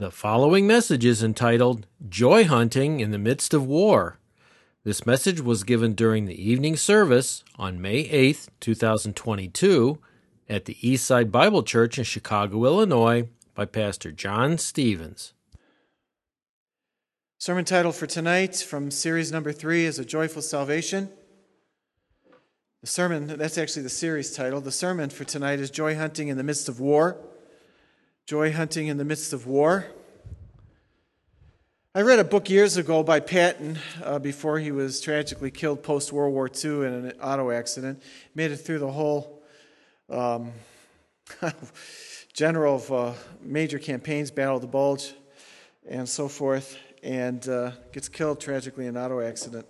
The following message is entitled Joy Hunting in the Midst of War. This message was given during the evening service on May 8th, 2022, at the Eastside Bible Church in Chicago, Illinois, by Pastor Jon Stephens. Sermon title for tonight from series number three is A Joyful Salvation. The sermon, that's actually the series title. The sermon for tonight is Joy Hunting in the Midst of War. Joy Hunting in the Midst of War. I read a book years ago by Patton uh, before he was tragically killed post World War II in an auto accident. Made it through the whole um, general of uh, major campaigns, Battle of the Bulge, and so forth, and uh, gets killed tragically in an auto accident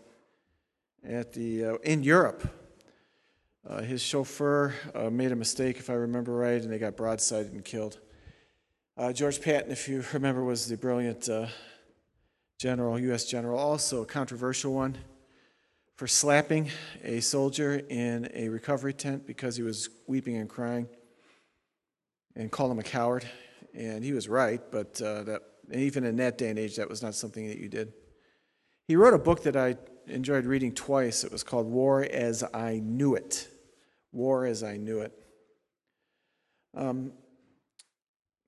at the uh, in Europe. Uh, his chauffeur uh, made a mistake, if I remember right, and they got broadsided and killed. Uh, George Patton, if you remember, was the brilliant uh, general, U.S. general, also a controversial one for slapping a soldier in a recovery tent because he was weeping and crying and called him a coward. And he was right, but uh, that, even in that day and age, that was not something that you did. He wrote a book that I enjoyed reading twice. It was called War as I Knew It. War as I Knew It. Um,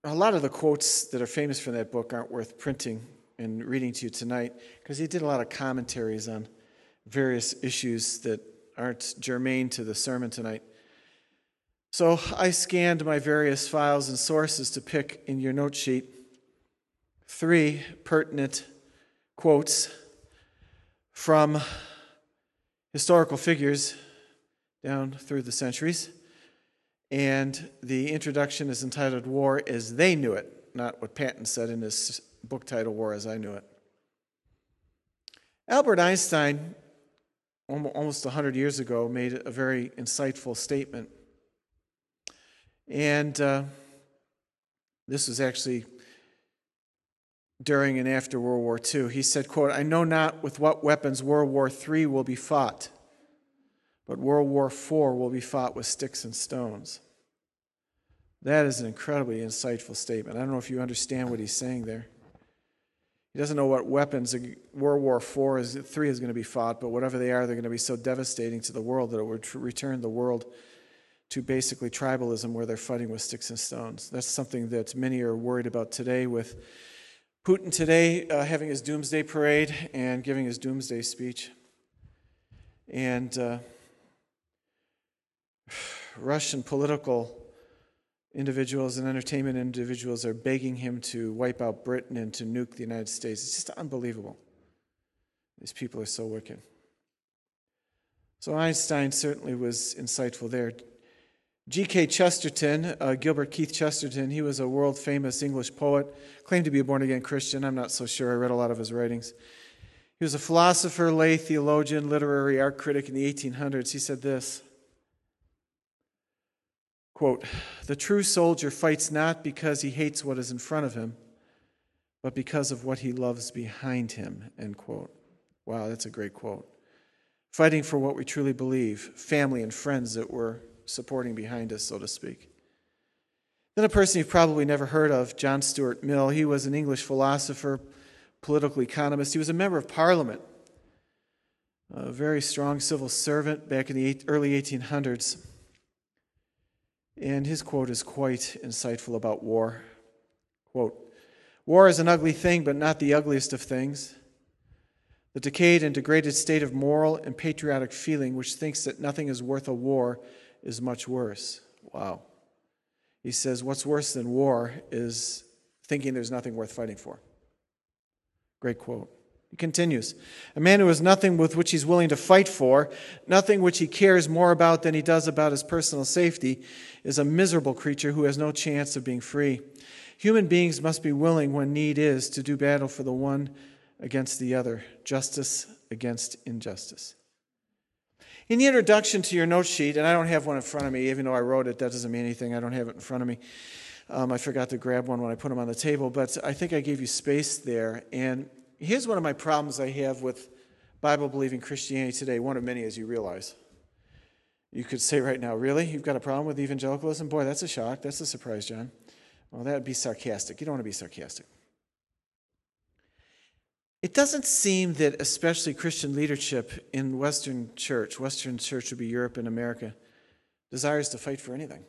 a lot of the quotes that are famous from that book aren't worth printing and reading to you tonight because he did a lot of commentaries on various issues that aren't germane to the sermon tonight. So I scanned my various files and sources to pick in your note sheet three pertinent quotes from historical figures down through the centuries and the introduction is entitled War as They Knew It, not what Patton said in his book title, War as I Knew It. Albert Einstein, almost 100 years ago, made a very insightful statement. And uh, this was actually during and after World War II. He said, quote, I know not with what weapons World War III will be fought but World War IV will be fought with sticks and stones. That is an incredibly insightful statement. I don't know if you understand what he's saying there. He doesn't know what weapons World War IV is, three is going to be fought, but whatever they are, they're going to be so devastating to the world that it would return the world to basically tribalism where they're fighting with sticks and stones. That's something that many are worried about today with Putin today uh, having his doomsday parade and giving his doomsday speech. And uh, Russian political individuals and entertainment individuals are begging him to wipe out Britain and to nuke the United States. It's just unbelievable. These people are so wicked. So Einstein certainly was insightful there. G.K. Chesterton, uh, Gilbert Keith Chesterton, he was a world famous English poet, claimed to be a born again Christian. I'm not so sure. I read a lot of his writings. He was a philosopher, lay theologian, literary art critic in the 1800s. He said this Quote, the true soldier fights not because he hates what is in front of him, but because of what he loves behind him, end quote. Wow, that's a great quote. Fighting for what we truly believe, family and friends that we're supporting behind us, so to speak. Then a person you've probably never heard of, John Stuart Mill. He was an English philosopher, political economist. He was a member of parliament, a very strong civil servant back in the early 1800s. And his quote is quite insightful about war. Quote War is an ugly thing, but not the ugliest of things. The decayed and degraded state of moral and patriotic feeling, which thinks that nothing is worth a war, is much worse. Wow. He says, What's worse than war is thinking there's nothing worth fighting for. Great quote. He continues A man who has nothing with which he's willing to fight for, nothing which he cares more about than he does about his personal safety, is a miserable creature who has no chance of being free. Human beings must be willing, when need is, to do battle for the one against the other, justice against injustice. In the introduction to your note sheet, and I don't have one in front of me, even though I wrote it, that doesn't mean anything. I don't have it in front of me. Um, I forgot to grab one when I put them on the table, but I think I gave you space there. And Here's one of my problems I have with Bible believing Christianity today, one of many, as you realize. You could say right now, really? You've got a problem with evangelicalism? Boy, that's a shock. That's a surprise, Jon. Well, that would be sarcastic. You don't want to be sarcastic. It doesn't seem that, especially Christian leadership in Western church, Western church would be Europe and America, desires to fight for anything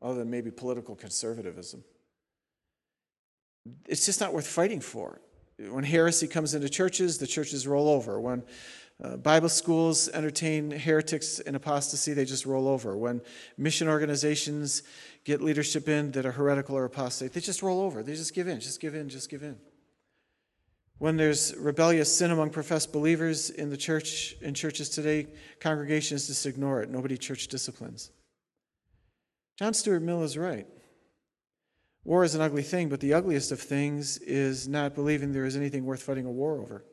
other than maybe political conservatism. It's just not worth fighting for. When heresy comes into churches, the churches roll over. When uh, Bible schools entertain heretics and apostasy, they just roll over. When mission organizations get leadership in that are heretical or apostate, they just roll over. They just give in, just give in, just give in. When there's rebellious sin among professed believers in the church, in churches today, congregations just ignore it. Nobody church disciplines. John Stuart Mill is right. War is an ugly thing, but the ugliest of things is not believing there is anything worth fighting a war over.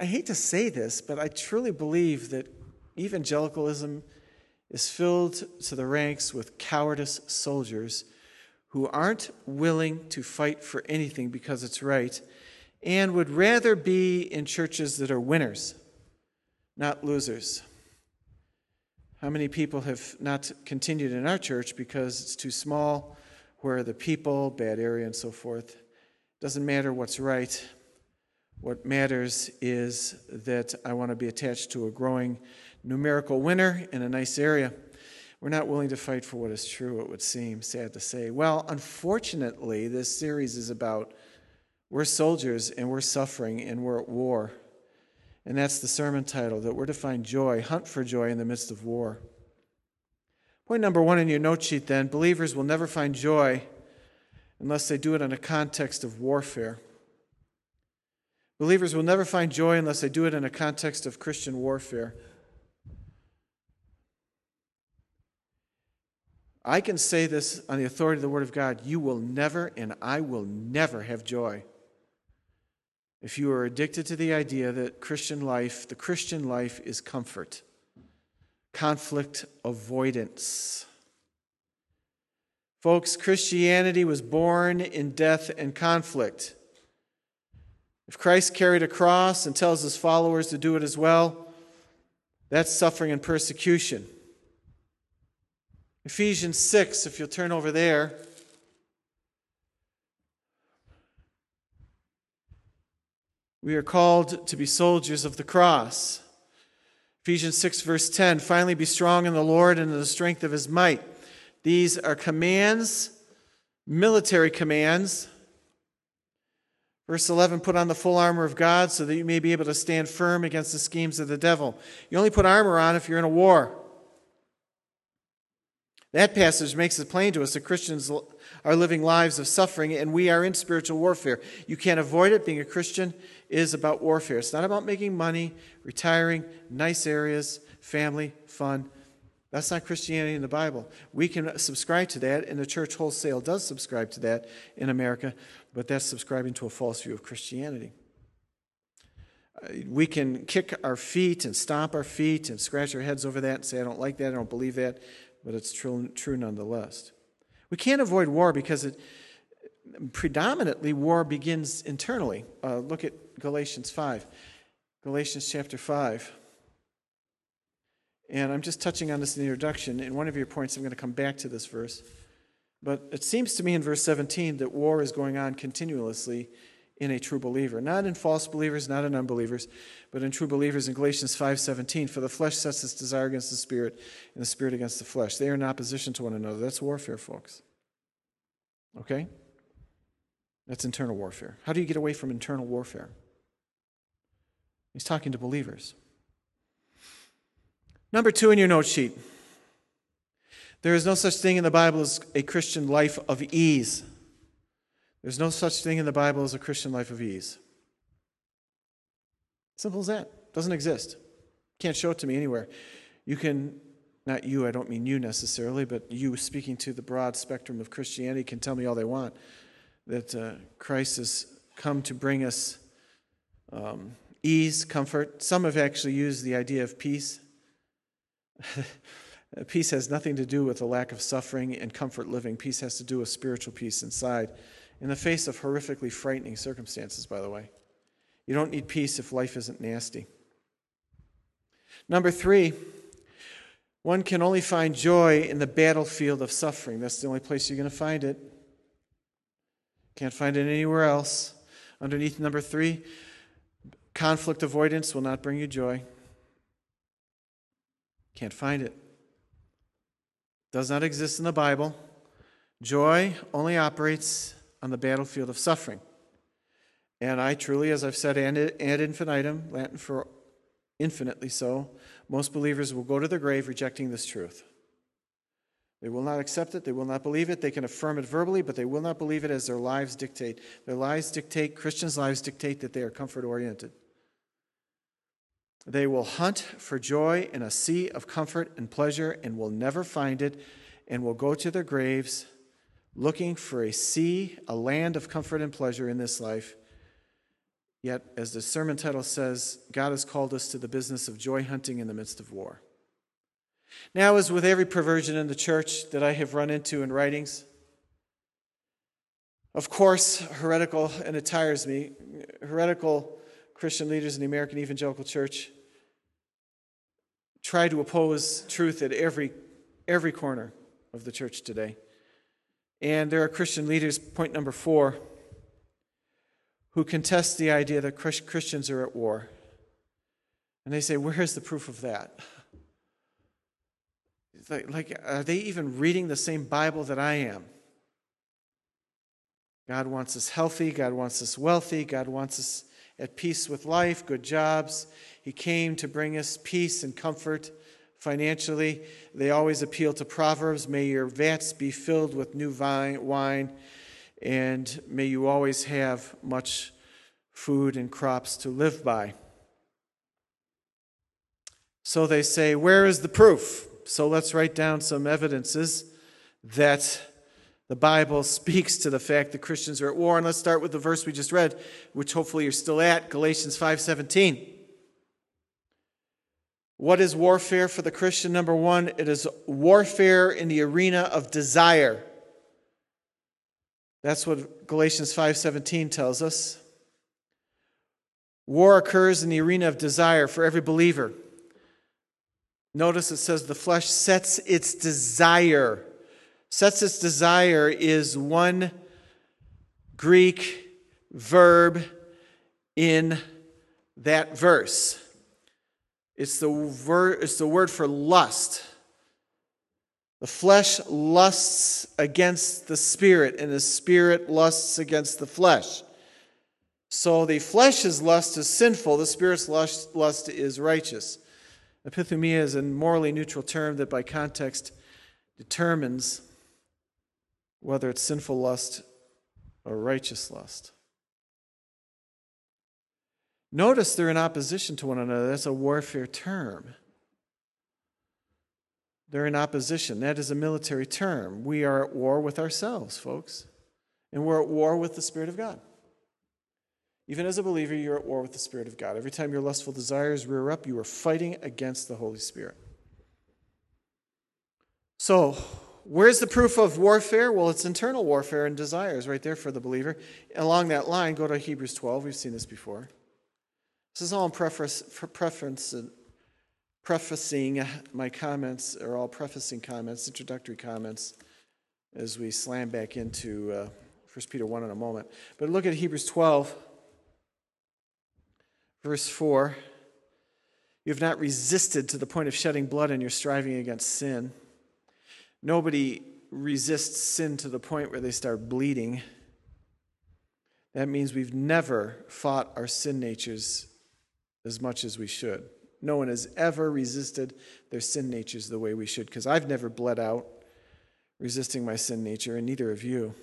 I hate to say this, but I truly believe that evangelicalism is filled to the ranks with cowardice soldiers who aren't willing to fight for anything because it's right and would rather be in churches that are winners, not losers. How many people have not continued in our church because it's too small, where the people, bad area, and so forth? Doesn't matter what's right. What matters is that I want to be attached to a growing numerical winner in a nice area. We're not willing to fight for what is true, it would seem, sad to say. Well, unfortunately, this series is about we're soldiers and we're suffering and we're at war. And that's the sermon title that we're to find joy, hunt for joy in the midst of war. Point number one in your note sheet then believers will never find joy unless they do it in a context of warfare. Believers will never find joy unless they do it in a context of Christian warfare. I can say this on the authority of the Word of God you will never and I will never have joy if you are addicted to the idea that Christian life, the Christian life is comfort, conflict avoidance. Folks, Christianity was born in death and conflict. If Christ carried a cross and tells his followers to do it as well, that's suffering and persecution. Ephesians 6, if you'll turn over there. We are called to be soldiers of the cross. Ephesians 6, verse 10 finally be strong in the Lord and in the strength of his might. These are commands, military commands. Verse 11 put on the full armor of God so that you may be able to stand firm against the schemes of the devil. You only put armor on if you're in a war. That passage makes it plain to us that Christians are living lives of suffering and we are in spiritual warfare. You can't avoid it. Being a Christian is about warfare. It's not about making money, retiring, nice areas, family, fun. That's not Christianity in the Bible. We can subscribe to that, and the church wholesale does subscribe to that in America, but that's subscribing to a false view of Christianity. We can kick our feet and stomp our feet and scratch our heads over that and say, I don't like that, I don't believe that but it's true, true nonetheless. We can't avoid war because it, predominantly war begins internally. Uh, look at Galatians 5. Galatians chapter 5. And I'm just touching on this in the introduction. In one of your points, I'm going to come back to this verse. But it seems to me in verse 17 that war is going on continuously in a true believer. Not in false believers, not in unbelievers, but in true believers in Galatians 5:17, for the flesh sets its desire against the spirit, and the spirit against the flesh. They are in opposition to one another. That's warfare, folks. Okay? That's internal warfare. How do you get away from internal warfare? He's talking to believers. Number two in your note sheet. There is no such thing in the Bible as a Christian life of ease. There's no such thing in the Bible as a Christian life of ease. Simple as that. Doesn't exist. Can't show it to me anywhere. You can, not you, I don't mean you necessarily, but you speaking to the broad spectrum of Christianity can tell me all they want that uh, Christ has come to bring us um, ease, comfort. Some have actually used the idea of peace. peace has nothing to do with a lack of suffering and comfort living. Peace has to do with spiritual peace inside in the face of horrifically frightening circumstances, by the way. You don't need peace if life isn't nasty. Number three, one can only find joy in the battlefield of suffering. That's the only place you're going to find it. Can't find it anywhere else. Underneath number three, conflict avoidance will not bring you joy. Can't find it. Does not exist in the Bible. Joy only operates on the battlefield of suffering. And I truly, as I've said, ad infinitum, Latin for infinitely so, most believers will go to their grave rejecting this truth. They will not accept it. They will not believe it. They can affirm it verbally, but they will not believe it as their lives dictate. Their lives dictate, Christians' lives dictate that they are comfort oriented. They will hunt for joy in a sea of comfort and pleasure and will never find it and will go to their graves looking for a sea, a land of comfort and pleasure in this life. Yet, as the sermon title says, God has called us to the business of joy hunting in the midst of war. Now, as with every perversion in the church that I have run into in writings, of course, heretical, and it tires me, heretical Christian leaders in the American evangelical church try to oppose truth at every, every corner of the church today. And there are Christian leaders, point number four, who contest the idea that Christians are at war. And they say, Where's the proof of that? Like, are they even reading the same Bible that I am? God wants us healthy. God wants us wealthy. God wants us at peace with life, good jobs. He came to bring us peace and comfort financially. They always appeal to Proverbs May your vats be filled with new wine, and may you always have much food and crops to live by. So they say, Where is the proof? So let's write down some evidences that the Bible speaks to the fact that Christians are at war. And let's start with the verse we just read, which hopefully you're still at, Galatians 5:17. What is warfare for the Christian? Number 1, it is warfare in the arena of desire. That's what Galatians 5:17 tells us. War occurs in the arena of desire for every believer. Notice it says the flesh sets its desire. Sets its desire is one Greek verb in that verse. It's the, word, it's the word for lust. The flesh lusts against the spirit, and the spirit lusts against the flesh. So the flesh's lust is sinful, the spirit's lust, lust is righteous. Epithumia is a morally neutral term that, by context, determines whether it's sinful lust or righteous lust. Notice they're in opposition to one another. That's a warfare term. They're in opposition. That is a military term. We are at war with ourselves, folks, and we're at war with the Spirit of God. Even as a believer, you're at war with the Spirit of God. Every time your lustful desires rear up, you are fighting against the Holy Spirit. So, where's the proof of warfare? Well, it's internal warfare and desires right there for the believer. Along that line, go to Hebrews 12. We've seen this before. This is all in preference, preference prefacing my comments, or all prefacing comments, introductory comments, as we slam back into uh, 1 Peter 1 in a moment. But look at Hebrews 12. Verse 4 You have not resisted to the point of shedding blood in your striving against sin. Nobody resists sin to the point where they start bleeding. That means we've never fought our sin natures as much as we should. No one has ever resisted their sin natures the way we should, because I've never bled out resisting my sin nature, and neither have you.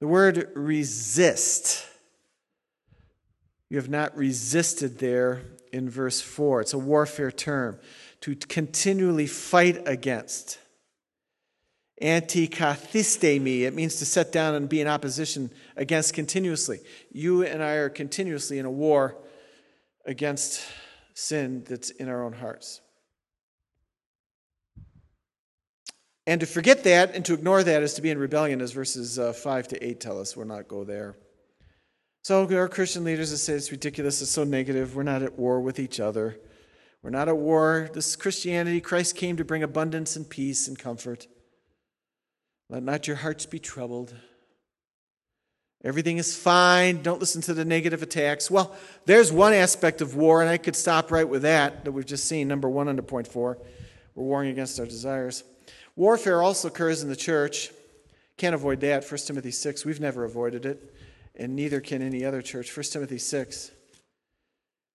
The word resist you have not resisted there in verse 4. It's a warfare term to continually fight against. Antikathistemi, it means to set down and be in opposition against continuously. You and I are continuously in a war against sin that's in our own hearts. And to forget that and to ignore that is to be in rebellion, as verses uh, 5 to 8 tell us. We'll not go there. So there are Christian leaders that say it's ridiculous, it's so negative, we're not at war with each other. We're not at war. This is Christianity. Christ came to bring abundance and peace and comfort. Let not your hearts be troubled. Everything is fine. Don't listen to the negative attacks. Well, there's one aspect of war, and I could stop right with that that we've just seen. Number one under point four. We're warring against our desires. Warfare also occurs in the church. Can't avoid that. 1 Timothy 6. We've never avoided it, and neither can any other church. 1 Timothy 6.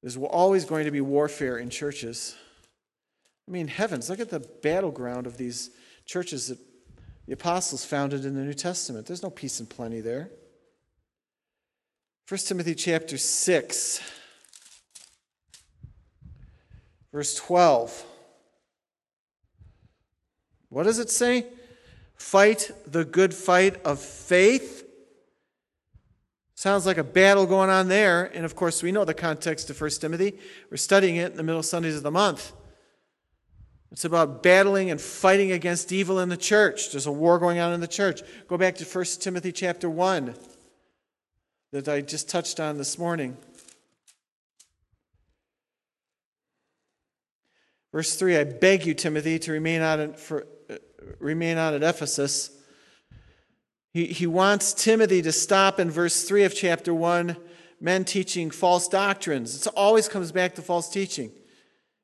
There's always going to be warfare in churches. I mean, heavens, look at the battleground of these churches that the apostles founded in the New Testament. There's no peace and plenty there. 1 Timothy chapter 6, verse 12. What does it say? Fight the good fight of faith. Sounds like a battle going on there. And of course, we know the context of 1 Timothy. We're studying it in the middle Sundays of the month. It's about battling and fighting against evil in the church. There's a war going on in the church. Go back to 1 Timothy chapter 1 that I just touched on this morning. Verse 3 I beg you, Timothy, to remain on, for, uh, remain on at Ephesus. He, he wants Timothy to stop in verse 3 of chapter 1 men teaching false doctrines. It always comes back to false teaching,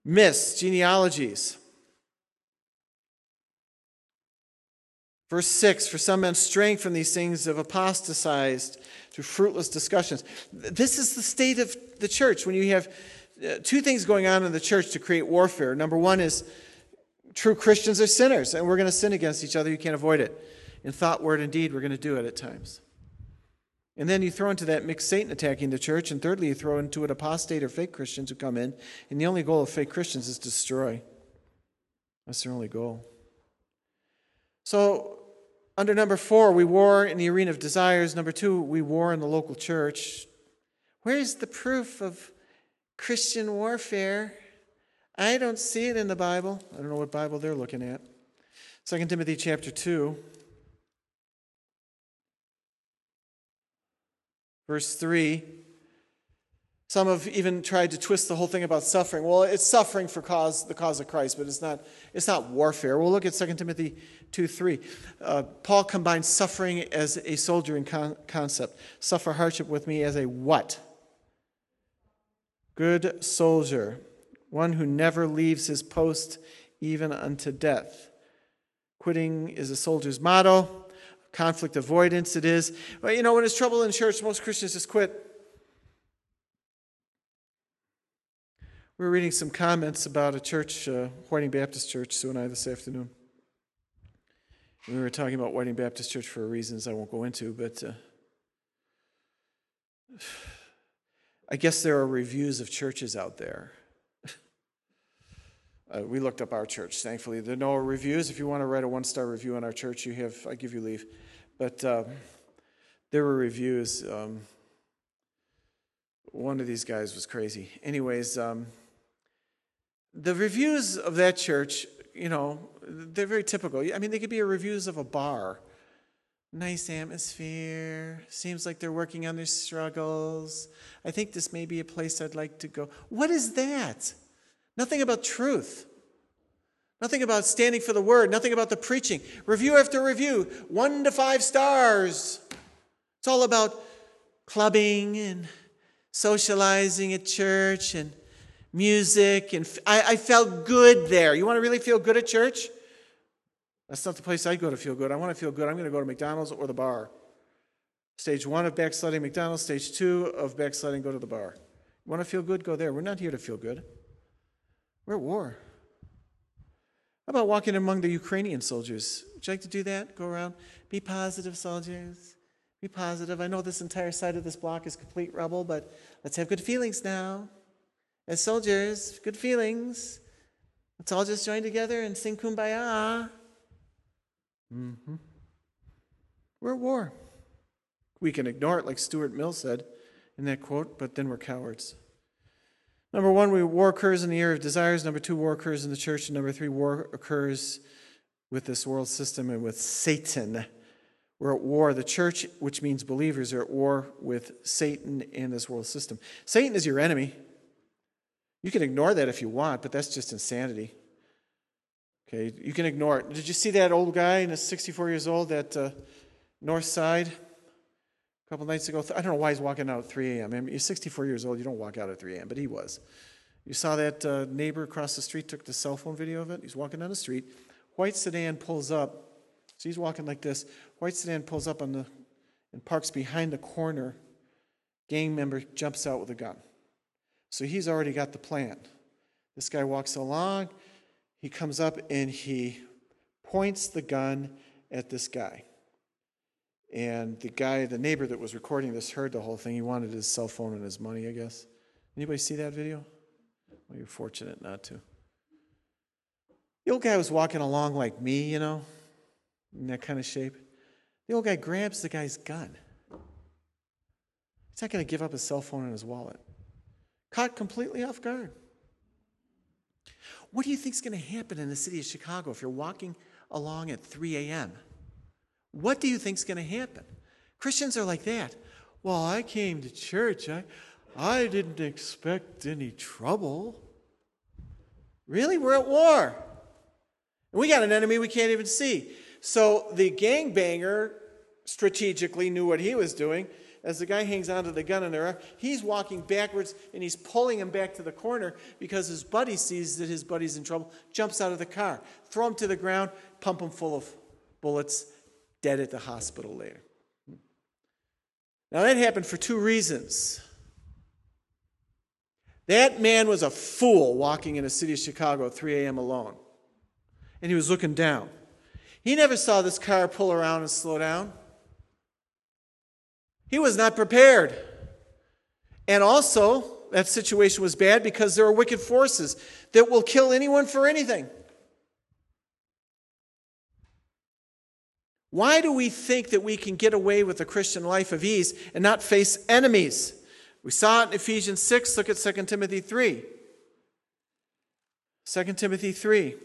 myths, genealogies. Verse 6 For some men straying from these things have apostatized through fruitless discussions. This is the state of the church when you have uh, two things going on in the church to create warfare. Number one is true Christians are sinners, and we're going to sin against each other. You can't avoid it. In thought, word, and deed, we're going to do it at times. And then you throw into that mix Satan attacking the church. And thirdly, you throw into it apostate or fake Christians who come in. And the only goal of fake Christians is destroy. That's their only goal. So under number four, we war in the arena of desires. Number two, we war in the local church. Where's the proof of Christian warfare? I don't see it in the Bible. I don't know what Bible they're looking at. 2 Timothy chapter 2, verse 3. Some have even tried to twist the whole thing about suffering. Well, it's suffering for cause, the cause of Christ, but it's not, it's not warfare. We'll look at 2 Timothy 2 3. Uh, Paul combines suffering as a soldiering con- concept. Suffer hardship with me as a what? Good soldier, one who never leaves his post even unto death. Quitting is a soldier's motto. Conflict avoidance, it is. But you know, when there's trouble in church, most Christians just quit. We were reading some comments about a church, uh, Whiting Baptist Church, Sue and I this afternoon. We were talking about Whiting Baptist Church for reasons I won't go into, but uh, I guess there are reviews of churches out there. Uh, we looked up our church, thankfully. There are no reviews. If you want to write a one star review on our church, you have, I give you leave. But um, there were reviews. Um, one of these guys was crazy. Anyways, um, the reviews of that church, you know, they're very typical. I mean, they could be reviews of a bar. Nice atmosphere. Seems like they're working on their struggles. I think this may be a place I'd like to go. What is that? Nothing about truth. Nothing about standing for the word. Nothing about the preaching. Review after review, one to five stars. It's all about clubbing and socializing at church and music, and I, felt good there. You want to really feel good at church? That's not the place I go to feel good. I want to feel good. I'm going to go to McDonald's or the bar. Stage one of backsliding, McDonald's. Stage two of backsliding, go to the bar. You want to feel good? Go there. We're not here to feel good. We're at war. How about walking among the Ukrainian soldiers? Would you like to do that? Go around? Be positive, soldiers. Be positive. I know this entire side of this block is complete rubble, but let's have good feelings now as soldiers, good feelings. Let's all just join together and sing kumbaya. Mm-hmm. We're at war. We can ignore it, like Stuart Mill said in that quote, but then we're cowards. Number one, we, war occurs in the area of desires. Number two, war occurs in the church. And number three, war occurs with this world system and with Satan. We're at war. The church, which means believers, are at war with Satan and this world system. Satan is your enemy. You can ignore that if you want, but that's just insanity. Okay, you can ignore it. Did you see that old guy in his 64 years old that uh, North Side? Couple nights ago. I don't know why he's walking out at 3 a.m. I mean, he's 64 years old. You don't walk out at 3 a.m., but he was. You saw that uh, neighbor across the street took the cell phone video of it. He's walking down the street. White sedan pulls up. So he's walking like this. White sedan pulls up on the and parks behind the corner. Gang member jumps out with a gun. So he's already got the plan. This guy walks along. He comes up and he points the gun at this guy. And the guy, the neighbor that was recording this, heard the whole thing. He wanted his cell phone and his money, I guess. Anybody see that video? Well, you're fortunate not to. The old guy was walking along like me, you know, in that kind of shape. The old guy grabs the guy's gun. He's not going to give up his cell phone and his wallet. Caught completely off guard. What do you think is going to happen in the city of Chicago if you're walking along at 3 a.m.? What do you think is going to happen? Christians are like that. Well, I came to church. I, I didn't expect any trouble. Really? We're at war. We got an enemy we can't even see. So the gangbanger strategically knew what he was doing. As the guy hangs onto the gun in there, he's walking backwards and he's pulling him back to the corner because his buddy sees that his buddy's in trouble, jumps out of the car, throw him to the ground, pump him full of bullets, dead at the hospital later. Now, that happened for two reasons. That man was a fool walking in the city of Chicago at 3 a.m. alone. And he was looking down. He never saw this car pull around and slow down. He was not prepared. And also, that situation was bad because there are wicked forces that will kill anyone for anything. Why do we think that we can get away with a Christian life of ease and not face enemies? We saw it in Ephesians 6. Look at 2 Timothy 3. 2 Timothy 3.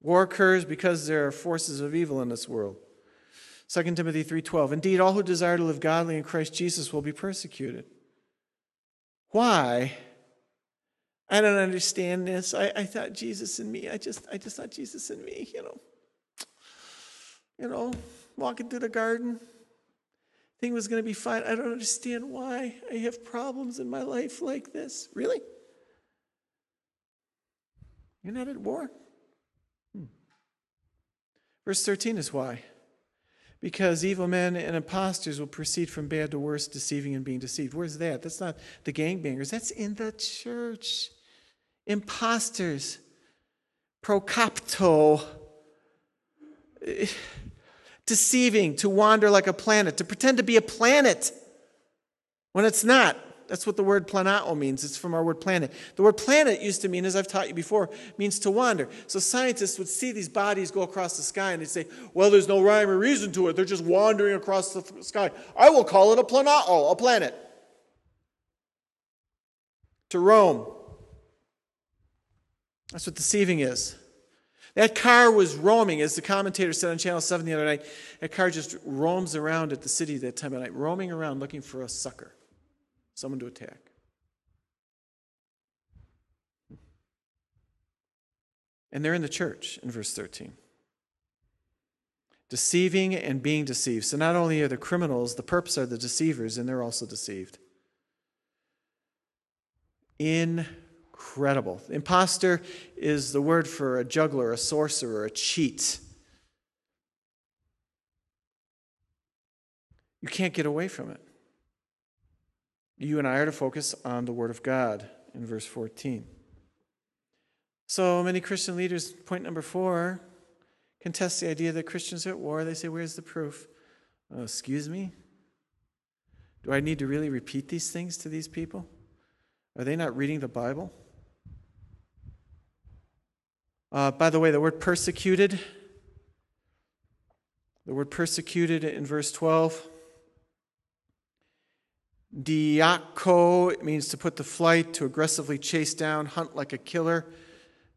War occurs because there are forces of evil in this world. 2 Timothy 3:12 Indeed all who desire to live godly in Christ Jesus will be persecuted. Why? I don't understand this. I, I thought Jesus and me. I just I just thought Jesus and me, you know. You know, walking through the garden. Thing was to be fine. I don't understand why I have problems in my life like this. Really? You're not at war? Hmm. Verse 13 is why. Because evil men and impostors will proceed from bad to worse, deceiving and being deceived. Where's that? That's not the gangbangers, that's in the church. Imposters, prokopto, eh, deceiving, to wander like a planet, to pretend to be a planet when it's not. That's what the word planao means. It's from our word planet. The word planet used to mean, as I've taught you before, means to wander. So scientists would see these bodies go across the sky and they'd say, well, there's no rhyme or reason to it. They're just wandering across the sky. I will call it a planao, a planet. To roam. That's what deceiving is. That car was roaming, as the commentator said on Channel 7 the other night. That car just roams around at the city that time of night, roaming around looking for a sucker, someone to attack. And they're in the church in verse 13. Deceiving and being deceived. So not only are the criminals, the perps are the deceivers, and they're also deceived. In incredible. Imposter is the word for a juggler, a sorcerer, a cheat. You can't get away from it. You and I are to focus on the Word of God in verse 14. So many Christian leaders, point number four, contest the idea that Christians are at war. They say, Where's the proof? Oh, excuse me? Do I need to really repeat these things to these people? Are they not reading the Bible? Uh, by the way, the word persecuted, the word persecuted in verse 12, diako, it means to put to flight, to aggressively chase down, hunt like a killer.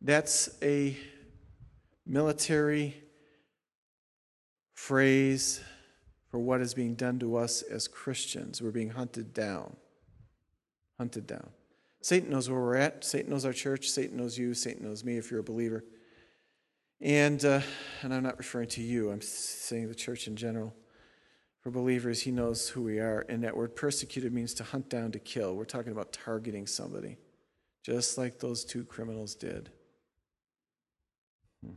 That's a military phrase for what is being done to us as Christians. We're being hunted down. Hunted down. Satan knows where we're at. Satan knows our church. Satan knows you. Satan knows me if you're a believer. And uh, and I'm not referring to you, I'm saying the church in general. For believers, he knows who we are. And that word persecuted means to hunt down, to kill. We're talking about targeting somebody, just like those two criminals did. Hmm. We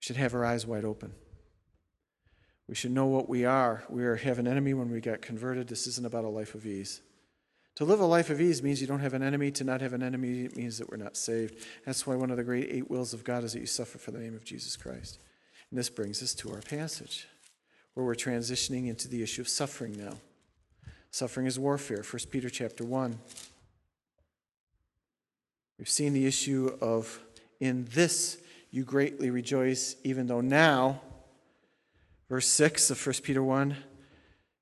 should have our eyes wide open. We should know what we are. We are, have an enemy when we got converted. This isn't about a life of ease. To live a life of ease means you don't have an enemy. To not have an enemy means that we're not saved. That's why one of the great eight wills of God is that you suffer for the name of Jesus Christ. And this brings us to our passage where we're transitioning into the issue of suffering now. Suffering is warfare, 1 Peter chapter 1. We've seen the issue of in this you greatly rejoice, even though now, verse 6 of 1 Peter 1,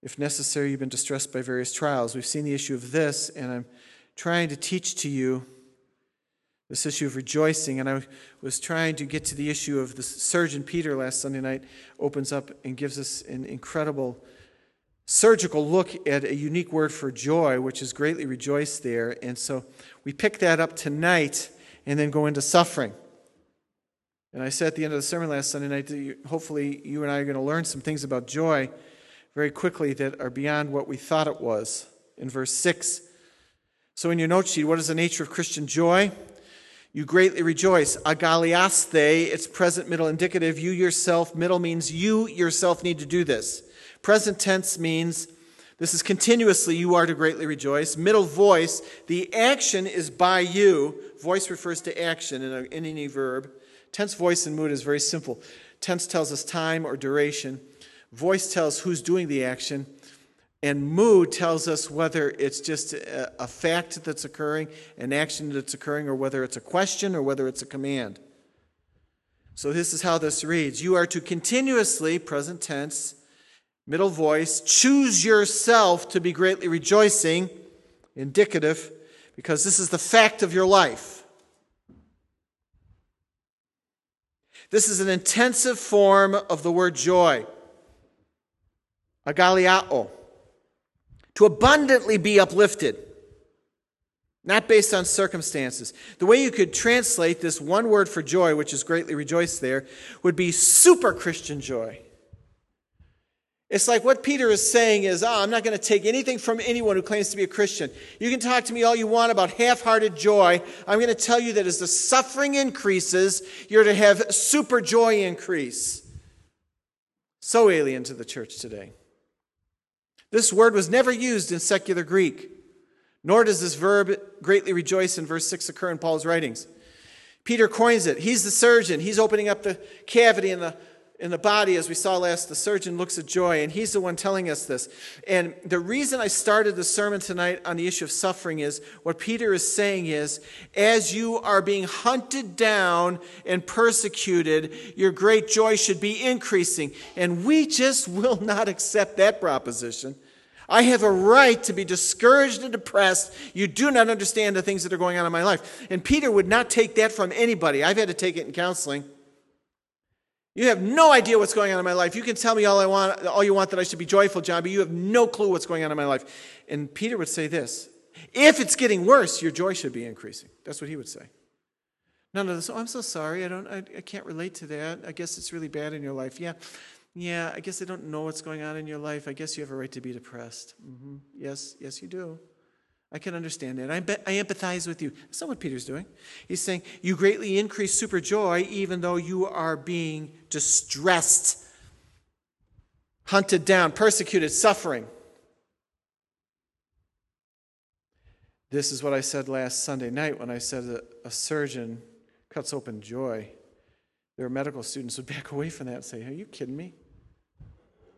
if necessary, you've been distressed by various trials. We've seen the issue of this, and I'm trying to teach to you this issue of rejoicing. And I was trying to get to the issue of the surgeon Peter last Sunday night, opens up and gives us an incredible surgical look at a unique word for joy, which is greatly rejoice there. And so we pick that up tonight and then go into suffering. And I said at the end of the sermon last Sunday night hopefully you and I are going to learn some things about joy very quickly that are beyond what we thought it was in verse 6. So, in your note sheet, what is the nature of Christian joy? You greatly rejoice. Agalliasthe, it's present, middle, indicative. You yourself, middle means you yourself need to do this. Present tense means this is continuously, you are to greatly rejoice. Middle voice, the action is by you. Voice refers to action in, a, in any verb. Tense voice and mood is very simple. Tense tells us time or duration. Voice tells who's doing the action. And mood tells us whether it's just a, a, fact that's occurring, an action that's occurring, or whether it's a question or whether it's a command. So this is how this reads You are to continuously, present tense, middle voice, choose yourself to be greatly rejoicing, indicative, because this is the fact of your life. This is an intensive form of the word joy. Agalliao to abundantly be uplifted, not based on circumstances. The way you could translate this one word for joy, which is greatly rejoiced there, would be super Christian joy. It's like what Peter is saying is, oh, I'm not going to take anything from anyone who claims to be a Christian. You can talk to me all you want about half hearted joy. I'm going to tell you that as the suffering increases, you're to have super joy increase. So alien to the church today. This word was never used in secular Greek, nor does this verb greatly rejoice in verse 6 occur in Paul's writings. Peter coins it. He's the surgeon. He's opening up the cavity in the, in the body, as we saw last. The surgeon looks at joy, and he's the one telling us this. And the reason I started the sermon tonight on the issue of suffering is what Peter is saying is as you are being hunted down and persecuted, your great joy should be increasing. And we just will not accept that proposition. I have a right to be discouraged and depressed. You do not understand the things that are going on in my life. And Peter would not take that from anybody. I've had to take it in counseling. You have no idea what's going on in my life. You can tell me all I want, all you want that I should be joyful, Jon, but you have no clue what's going on in my life. And Peter would say this: If it's getting worse, your joy should be increasing. That's what he would say. None of this. Oh, I'm so sorry. I don't. I, I can't relate to that. I guess it's really bad in your life. Yeah. Yeah, I guess I don't know what's going on in your life. I guess you have a right to be depressed. Mm-hmm. Yes, yes, you do. I can understand that. I, be- I empathize with you. That's not what Peter's doing. He's saying, You greatly increase super joy even though you are being distressed, hunted down, persecuted, suffering. This is what I said last Sunday night when I said that a surgeon cuts open joy. Their medical students would back away from that and say, Are you kidding me?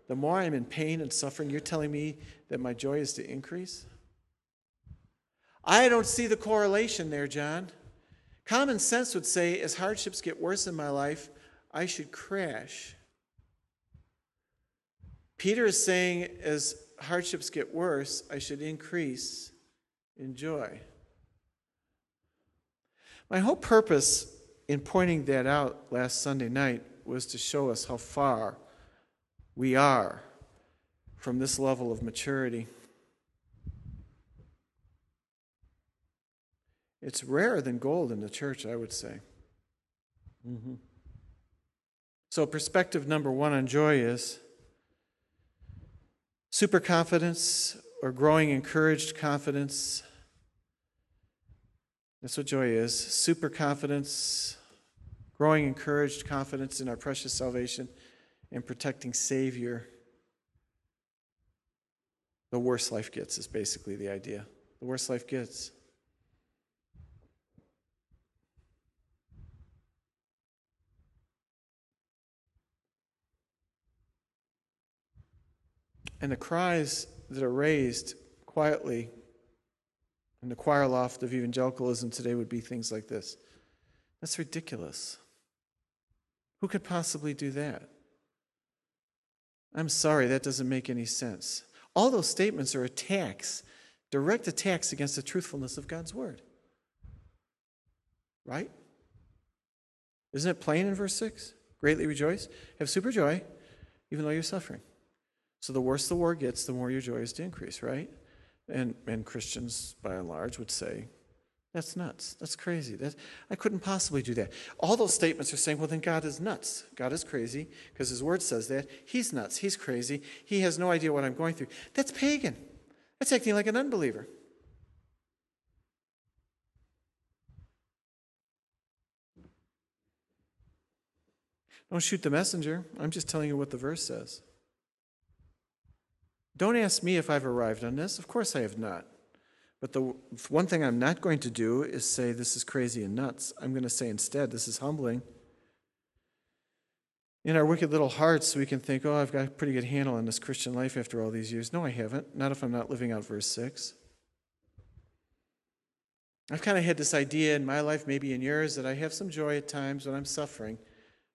the more I'm in pain and suffering, you're telling me that my joy is to increase? I don't see the correlation there, Jon. Common sense would say as hardships get worse in my life, I should crash. Peter is saying as hardships get worse, I should increase in joy. My whole purpose in pointing that out last Sunday night was to show us how far we are from this level of maturity. It's rarer than gold in the church, I would say. Mm-hmm. So, perspective number one on joy is super confidence or growing encouraged confidence. That's what joy is super confidence, growing encouraged confidence in our precious salvation and protecting Savior. The worse life gets is basically the idea. The worse life gets. And the cries that are raised quietly in the choir loft of evangelicalism today would be things like this That's ridiculous. Who could possibly do that? I'm sorry, that doesn't make any sense. All those statements are attacks, direct attacks against the truthfulness of God's word. Right? Isn't it plain in verse 6? Greatly rejoice, have super joy, even though you're suffering. So the worse the war gets, the more your joy is to increase, right? And, and Christians, by and large, would say, that's nuts. That's crazy. That, I couldn't possibly do that. All those statements are saying, well, then God is nuts. God is crazy because His Word says that. He's nuts. He's crazy. He has no idea what I'm going through. That's pagan. That's acting like an unbeliever. Don't shoot the messenger. I'm just telling you what the verse says. Don't ask me if I've arrived on this. Of course I have not. But the one thing I'm not going to do is say this is crazy and nuts. I'm going to say instead this is humbling. In our wicked little hearts, we can think, oh, I've got a pretty good handle on this Christian life after all these years. No, I haven't. Not if I'm not living out verse 6. I've kind of had this idea in my life, maybe in yours, that I have some joy at times when I'm suffering,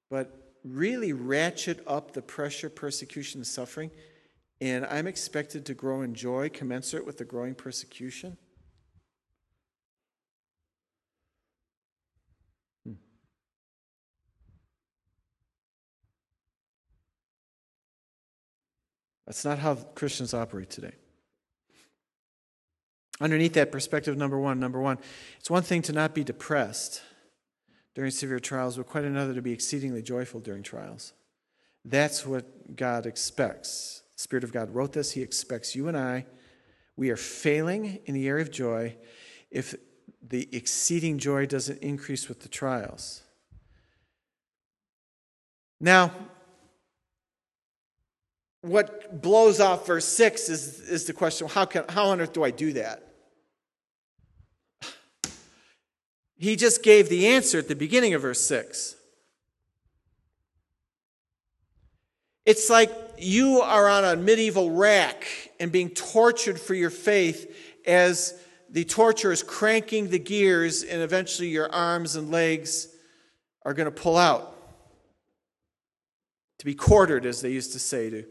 but really ratchet up the pressure, persecution, and suffering and I'm expected to grow in joy commensurate with the growing persecution? Hmm. That's not how Christians operate today. Underneath that perspective, number one, number one, it's one thing to not be depressed during severe trials, but quite another to be exceedingly joyful during trials. That's what God expects. Spirit of God wrote this. He expects you and I. We are failing in the area of joy if the exceeding joy doesn't increase with the trials. Now, what blows off verse 6 is, is the question how, can, how on earth do I do that? He just gave the answer at the beginning of verse 6. It's like you are on a medieval rack and being tortured for your faith as the torture is cranking the gears, and eventually your arms and legs are going to pull out. To be quartered, as they used to say, to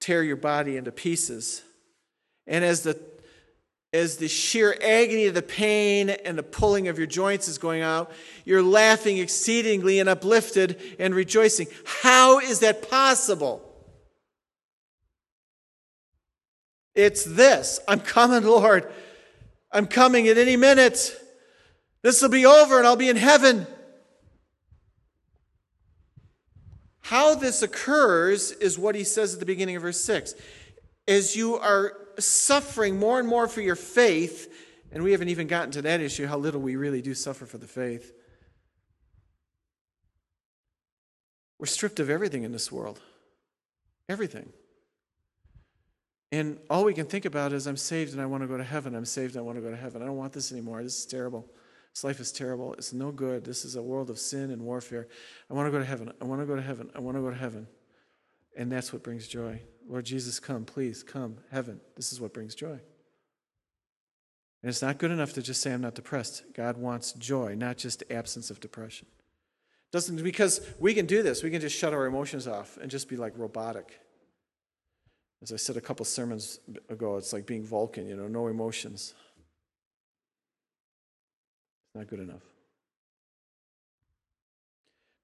tear your body into pieces. And as the as the sheer agony of the pain and the pulling of your joints is going out, you're laughing exceedingly and uplifted and rejoicing. How is that possible? It's this I'm coming, Lord. I'm coming at any minute. This will be over and I'll be in heaven. How this occurs is what he says at the beginning of verse 6. As you are suffering more and more for your faith, and we haven't even gotten to that issue, how little we really do suffer for the faith. We're stripped of everything in this world. Everything. And all we can think about is, I'm saved and I want to go to heaven. I'm saved and I want to go to heaven. I don't want this anymore. This is terrible. This life is terrible. It's no good. This is a world of sin and warfare. I want to go to heaven. I want to go to heaven. I want to go to heaven. And that's what brings joy. Lord Jesus, come, please, come, heaven. This is what brings joy. And it's not good enough to just say, I'm not depressed. God wants joy, not just absence of depression. Doesn't because we can do this. We can just shut our emotions off and just be like robotic. As I said a couple sermons ago, it's like being Vulcan, you know, no emotions. It's not good enough.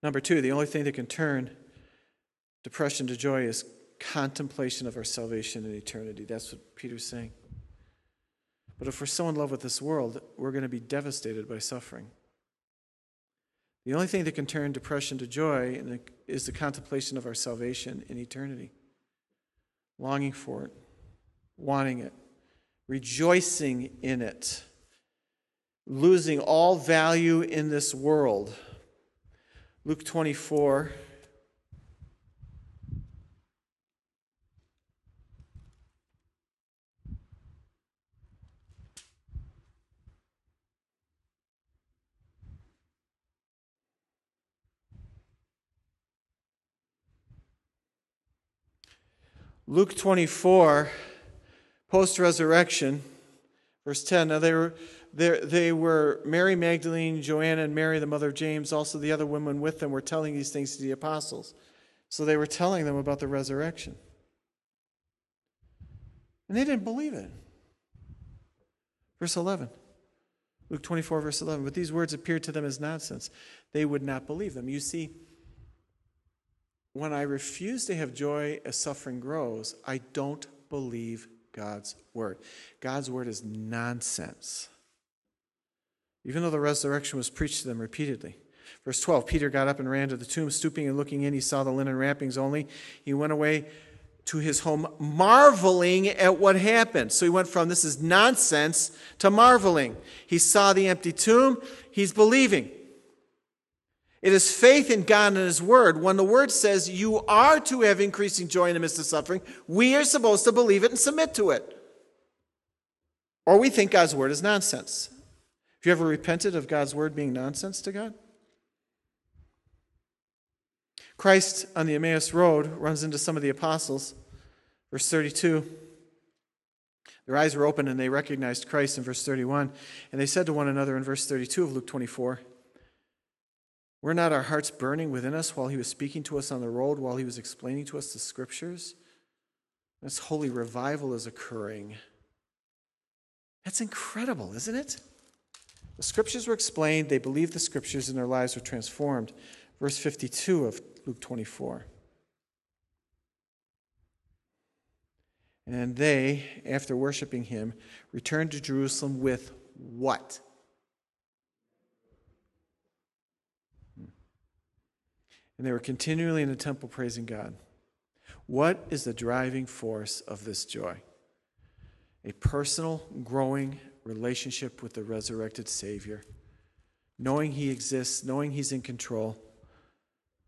Number two, the only thing that can turn depression to joy is contemplation of our salvation in eternity. That's what Peter's saying. But if we're so in love with this world, we're going to be devastated by suffering. The only thing that can turn depression to joy is the contemplation of our salvation in eternity. Longing for it, wanting it, rejoicing in it, losing all value in this world. Luke 24. Luke 24, post resurrection, verse 10. Now they were, they were Mary Magdalene, Joanna, and Mary, the mother of James. Also, the other women with them were telling these things to the apostles. So they were telling them about the resurrection. And they didn't believe it. Verse 11. Luke 24, verse 11. But these words appeared to them as nonsense. They would not believe them. You see, when I refuse to have joy as suffering grows, I don't believe God's word. God's word is nonsense. Even though the resurrection was preached to them repeatedly. Verse 12 Peter got up and ran to the tomb, stooping and looking in. He saw the linen wrappings only. He went away to his home, marveling at what happened. So he went from this is nonsense to marveling. He saw the empty tomb. He's believing. It is faith in God and His Word. When the Word says you are to have increasing joy in the midst of suffering, we are supposed to believe it and submit to it. Or we think God's Word is nonsense. Have you ever repented of God's Word being nonsense to God? Christ on the Emmaus Road runs into some of the apostles. Verse 32. Their eyes were open and they recognized Christ in verse 31. And they said to one another in verse 32 of Luke 24, were not our hearts burning within us while he was speaking to us on the road, while he was explaining to us the scriptures? This holy revival is occurring. That's incredible, isn't it? The scriptures were explained, they believed the scriptures, and their lives were transformed. Verse 52 of Luke 24. And they, after worshiping him, returned to Jerusalem with what? And they were continually in the temple praising God. What is the driving force of this joy? A personal, growing relationship with the resurrected Savior, knowing He exists, knowing He's in control,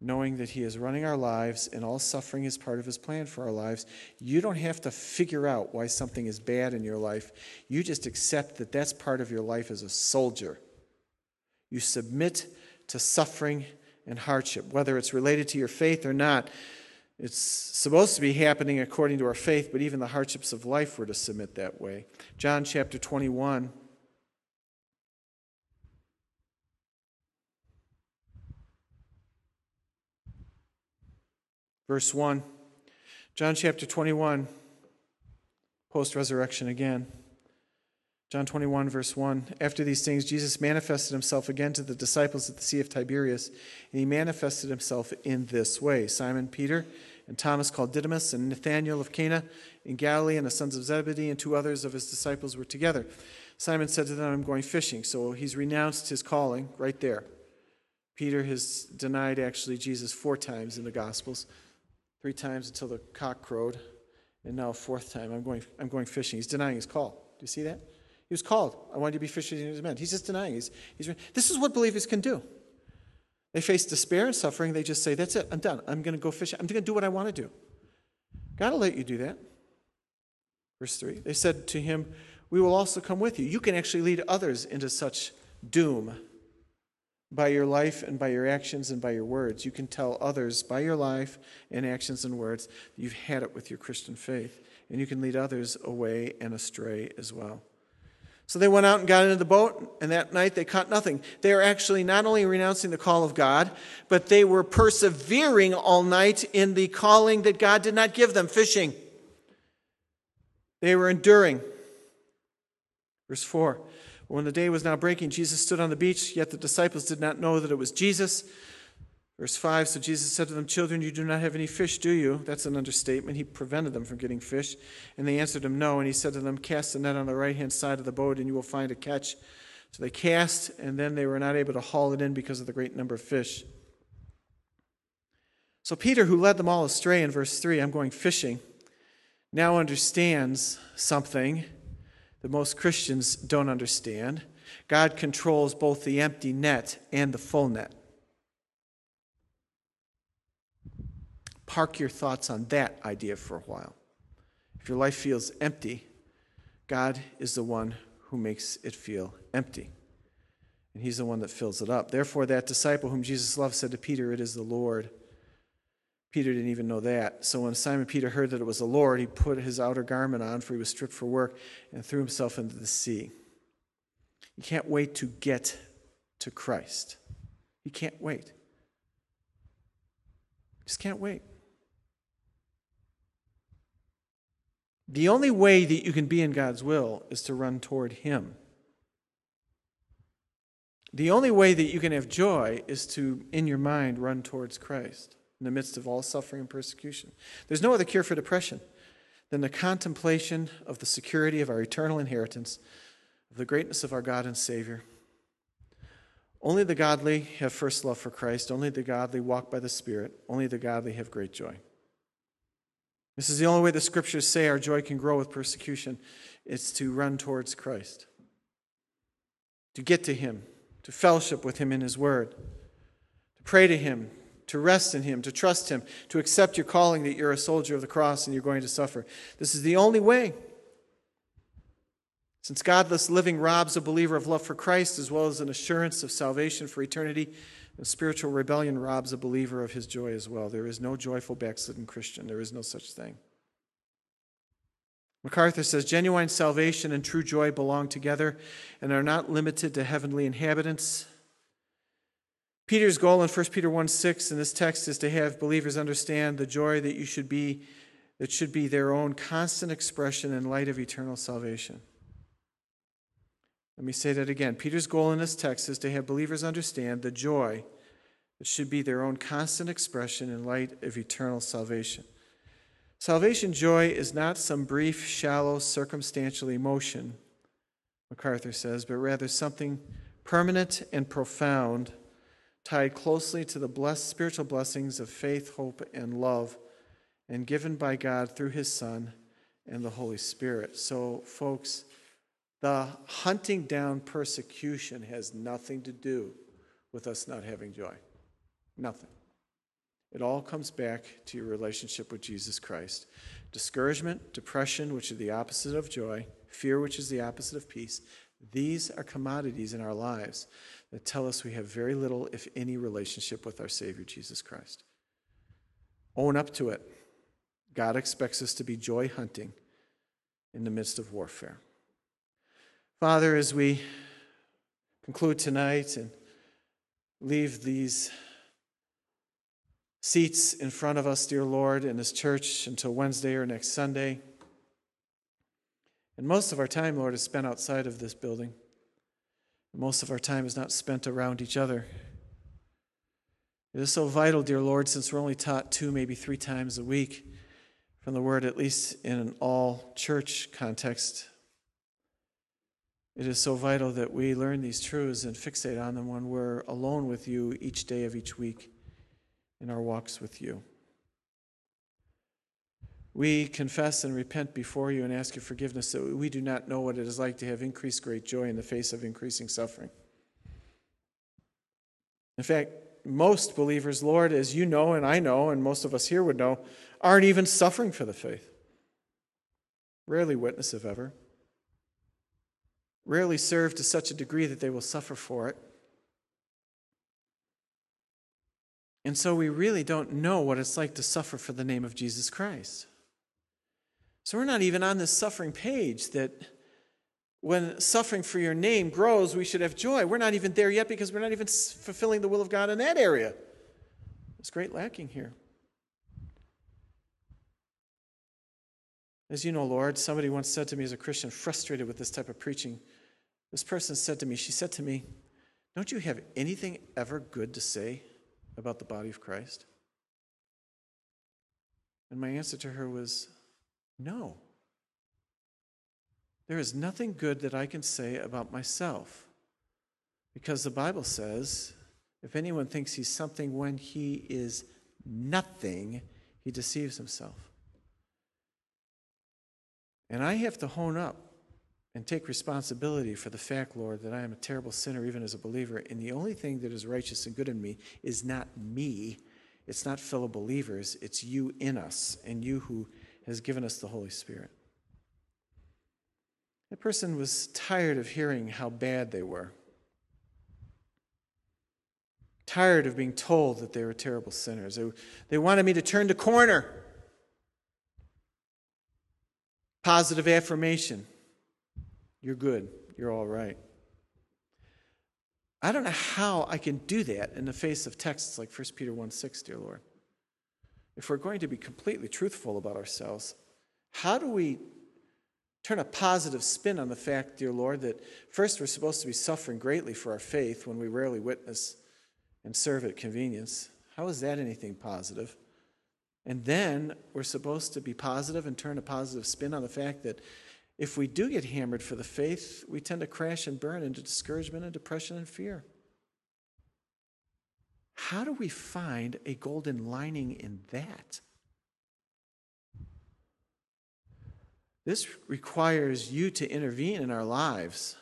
knowing that He is running our lives and all suffering is part of His plan for our lives. You don't have to figure out why something is bad in your life. You just accept that that's part of your life as a soldier. You submit to suffering and hardship, whether it's related to your faith or not. It's supposed to be happening according to our faith, but even the hardships of life were to submit that way. John chapter 21. Verse 1. John chapter 21, post resurrection again. John 21, verse 1. After these things, Jesus manifested himself again to the disciples at the Sea of Tiberias, and he manifested himself in this way Simon Peter and Thomas called Didymus, and Nathanael of Cana in Galilee, and the sons of Zebedee, and two others of his disciples were together. Simon said to them, I'm going fishing. So he's renounced his calling right there. Peter has denied actually Jesus four times in the Gospels, three times until the cock crowed, and now fourth time, I'm going, I'm going fishing. He's denying his call. Do you see that? Was called. I want you to be fishers of men. He's just denying. He's, he's, this is what believers can do. They face despair and suffering. They just say, That's it. I'm done. I'm going to go fishing. I'm going to do what I want to do. God will let you do that. Verse 3 They said to him, We will also come with you. You can actually lead others into such doom by your life and by your actions and by your words. You can tell others by your life and actions and words that you've had it with your Christian faith. And you can lead others away and astray as well. So they went out and got into the boat, and that night they caught nothing. They were actually not only renouncing the call of God, but they were persevering all night in the calling that God did not give them fishing. They were enduring. Verse 4 When the day was now breaking, Jesus stood on the beach, yet the disciples did not know that it was Jesus. Verse 5 So Jesus said to them, Children, you do not have any fish, do you? That's an understatement. He prevented them from getting fish. And they answered him, No. And he said to them, Cast the net on the right hand side of the boat, and you will find a catch. So they cast, and then they were not able to haul it in because of the great number of fish. So Peter, who led them all astray in verse 3, I'm going fishing, now understands something that most Christians don't understand. God controls both the empty net and the full net. Park your thoughts on that idea for a while. If your life feels empty, God is the one who makes it feel empty. And he's the one that fills it up. Therefore, that disciple whom Jesus loved said to Peter, It is the Lord. Peter didn't even know that. So when Simon Peter heard that it was the Lord, he put his outer garment on, for he was stripped for work, and threw himself into the sea. You can't wait to get to Christ. You can't wait. Just can't wait. The only way that you can be in God's will is to run toward Him. The only way that you can have joy is to, in your mind, run towards Christ in the midst of all suffering and persecution. There's no other cure for depression than the contemplation of the security of our eternal inheritance, of the greatness of our God and Savior. Only the godly have first love for Christ. Only the godly walk by the Spirit. Only the godly have great joy. This is the only way the scriptures say our joy can grow with persecution. It's to run towards Christ, to get to Him, to fellowship with Him in His Word, to pray to Him, to rest in Him, to trust Him, to accept your calling that you're a soldier of the cross and you're going to suffer. This is the only way. Since godless living robs a believer of love for Christ as well as an assurance of salvation for eternity, spiritual rebellion robs a believer of his joy as well. There is no joyful backslidden Christian, there is no such thing. MacArthur says genuine salvation and true joy belong together and are not limited to heavenly inhabitants. Peter's goal in 1 Peter 1 6 in this text is to have believers understand the joy that you should be, that should be their own constant expression in light of eternal salvation. Let me say that again. Peter's goal in this text is to have believers understand the joy that should be their own constant expression in light of eternal salvation. Salvation joy is not some brief, shallow, circumstantial emotion, MacArthur says, but rather something permanent and profound tied closely to the blessed spiritual blessings of faith, hope, and love, and given by God through His Son and the Holy Spirit. So, folks, the hunting down persecution has nothing to do with us not having joy. Nothing. It all comes back to your relationship with Jesus Christ. Discouragement, depression, which are the opposite of joy, fear, which is the opposite of peace, these are commodities in our lives that tell us we have very little, if any, relationship with our Savior Jesus Christ. Own up to it. God expects us to be joy hunting in the midst of warfare. Father, as we conclude tonight and leave these seats in front of us, dear Lord, in this church until Wednesday or next Sunday, and most of our time, Lord, is spent outside of this building. Most of our time is not spent around each other. It is so vital, dear Lord, since we're only taught two, maybe three times a week from the Word, at least in an all church context. It is so vital that we learn these truths and fixate on them when we're alone with you each day of each week in our walks with you. We confess and repent before you and ask your forgiveness that we do not know what it is like to have increased great joy in the face of increasing suffering. In fact, most believers, Lord, as you know and I know, and most of us here would know, aren't even suffering for the faith. Rarely witness, of ever. Rarely serve to such a degree that they will suffer for it. And so we really don't know what it's like to suffer for the name of Jesus Christ. So we're not even on this suffering page that when suffering for your name grows, we should have joy. We're not even there yet because we're not even fulfilling the will of God in that area. There's great lacking here. As you know, Lord, somebody once said to me as a Christian, frustrated with this type of preaching, this person said to me, she said to me, Don't you have anything ever good to say about the body of Christ? And my answer to her was, no. There is nothing good that I can say about myself. Because the Bible says if anyone thinks he's something when he is nothing, he deceives himself. And I have to hone up and take responsibility for the fact, Lord, that I am a terrible sinner even as a believer. And the only thing that is righteous and good in me is not me, it's not fellow believers, it's you in us and you who has given us the Holy Spirit. That person was tired of hearing how bad they were, tired of being told that they were terrible sinners. They, they wanted me to turn the corner. Positive affirmation. You're good. You're all right. I don't know how I can do that in the face of texts like 1 Peter 1 6, dear Lord. If we're going to be completely truthful about ourselves, how do we turn a positive spin on the fact, dear Lord, that first we're supposed to be suffering greatly for our faith when we rarely witness and serve at convenience? How is that anything positive? And then we're supposed to be positive and turn a positive spin on the fact that if we do get hammered for the faith, we tend to crash and burn into discouragement and depression and fear. How do we find a golden lining in that? This requires you to intervene in our lives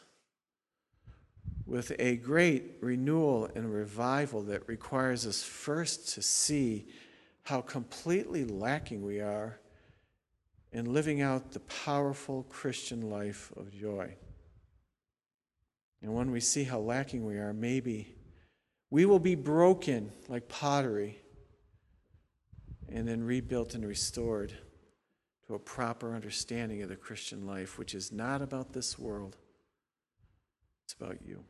with a great renewal and revival that requires us first to see how completely lacking we are in living out the powerful Christian life of joy. And when we see how lacking we are, maybe we will be broken like pottery and then rebuilt and restored to a proper understanding of the Christian life, which is not about this world, it's about you.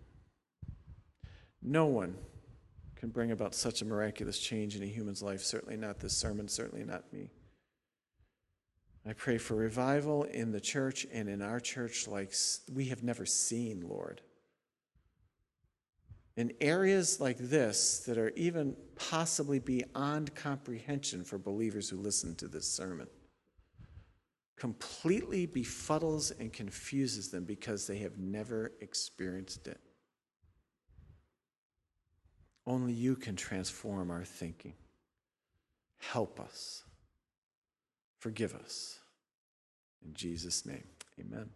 No one can bring about such a miraculous change in a human's life, certainly not this sermon, certainly not me. I pray for revival in the church and in our church like we have never seen, Lord. In areas like this that are even possibly beyond comprehension for believers who listen to this sermon, completely befuddles and confuses them because they have never experienced it. Only you can transform our thinking. Help us. Forgive us. In Jesus' name, amen.